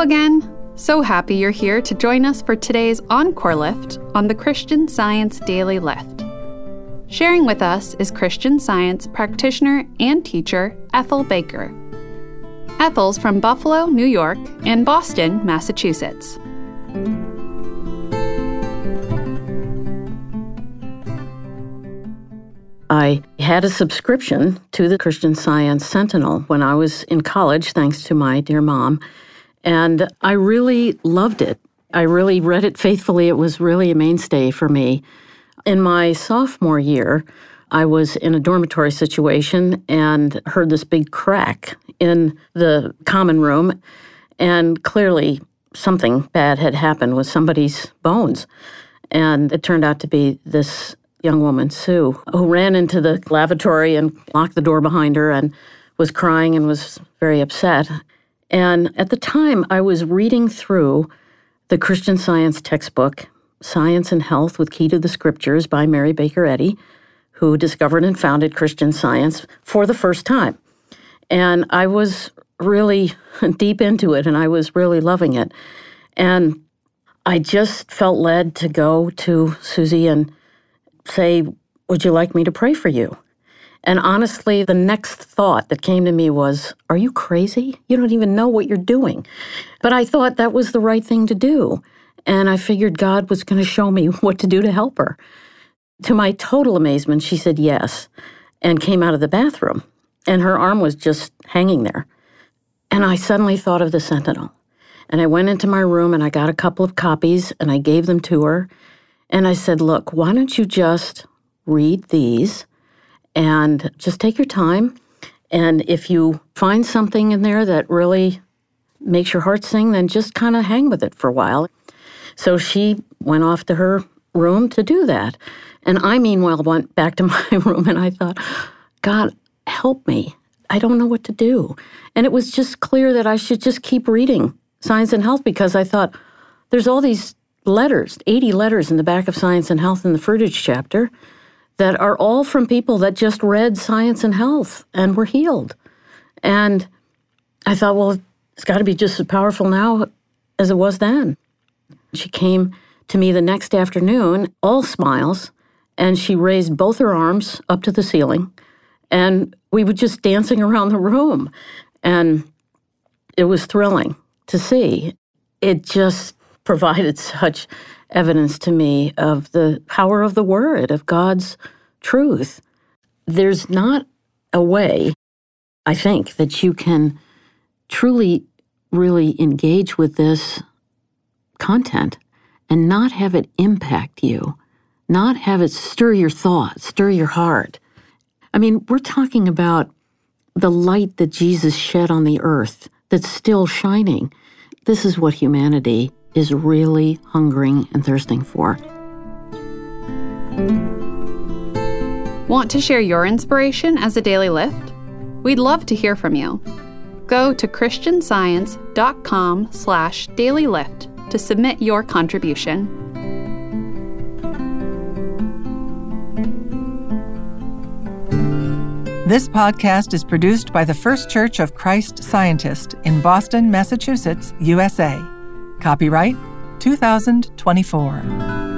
Again. So happy you're here to join us for today's Encore Lift on the Christian Science Daily Lift. Sharing with us is Christian Science practitioner and teacher Ethel Baker. Ethel's from Buffalo, New York, and Boston, Massachusetts. I had a subscription to the Christian Science Sentinel when I was in college, thanks to my dear mom. And I really loved it. I really read it faithfully. It was really a mainstay for me. In my sophomore year, I was in a dormitory situation and heard this big crack in the common room. And clearly, something bad had happened with somebody's bones. And it turned out to be this young woman, Sue, who ran into the lavatory and locked the door behind her and was crying and was very upset. And at the time, I was reading through the Christian Science textbook, Science and Health with Key to the Scriptures by Mary Baker Eddy, who discovered and founded Christian Science for the first time. And I was really deep into it and I was really loving it. And I just felt led to go to Susie and say, Would you like me to pray for you? And honestly, the next thought that came to me was, Are you crazy? You don't even know what you're doing. But I thought that was the right thing to do. And I figured God was going to show me what to do to help her. To my total amazement, she said yes and came out of the bathroom. And her arm was just hanging there. And I suddenly thought of the Sentinel. And I went into my room and I got a couple of copies and I gave them to her. And I said, Look, why don't you just read these and just take your time? And if you find something in there that really makes your heart sing, then just kind of hang with it for a while. So she went off to her room to do that. And I, meanwhile, went back to my room and I thought, God, help me. I don't know what to do. And it was just clear that I should just keep reading Science and Health because I thought there's all these letters, 80 letters in the back of Science and Health in the fruitage chapter that are all from people that just read Science and Health and were healed. And I thought, well, it's got to be just as powerful now as it was then. She came to me the next afternoon, all smiles, and she raised both her arms up to the ceiling. And we were just dancing around the room. And it was thrilling to see. It just provided such evidence to me of the power of the word, of God's truth. There's not a way, I think, that you can truly, really engage with this content and not have it impact you, not have it stir your thoughts, stir your heart. I mean, we're talking about the light that Jesus shed on the earth that's still shining. This is what humanity is really hungering and thirsting for. Want to share your inspiration as a daily lift? We'd love to hear from you. Go to christianscience.com slash dailylift to submit your contribution. This podcast is produced by the First Church of Christ Scientist in Boston, Massachusetts, USA. Copyright 2024.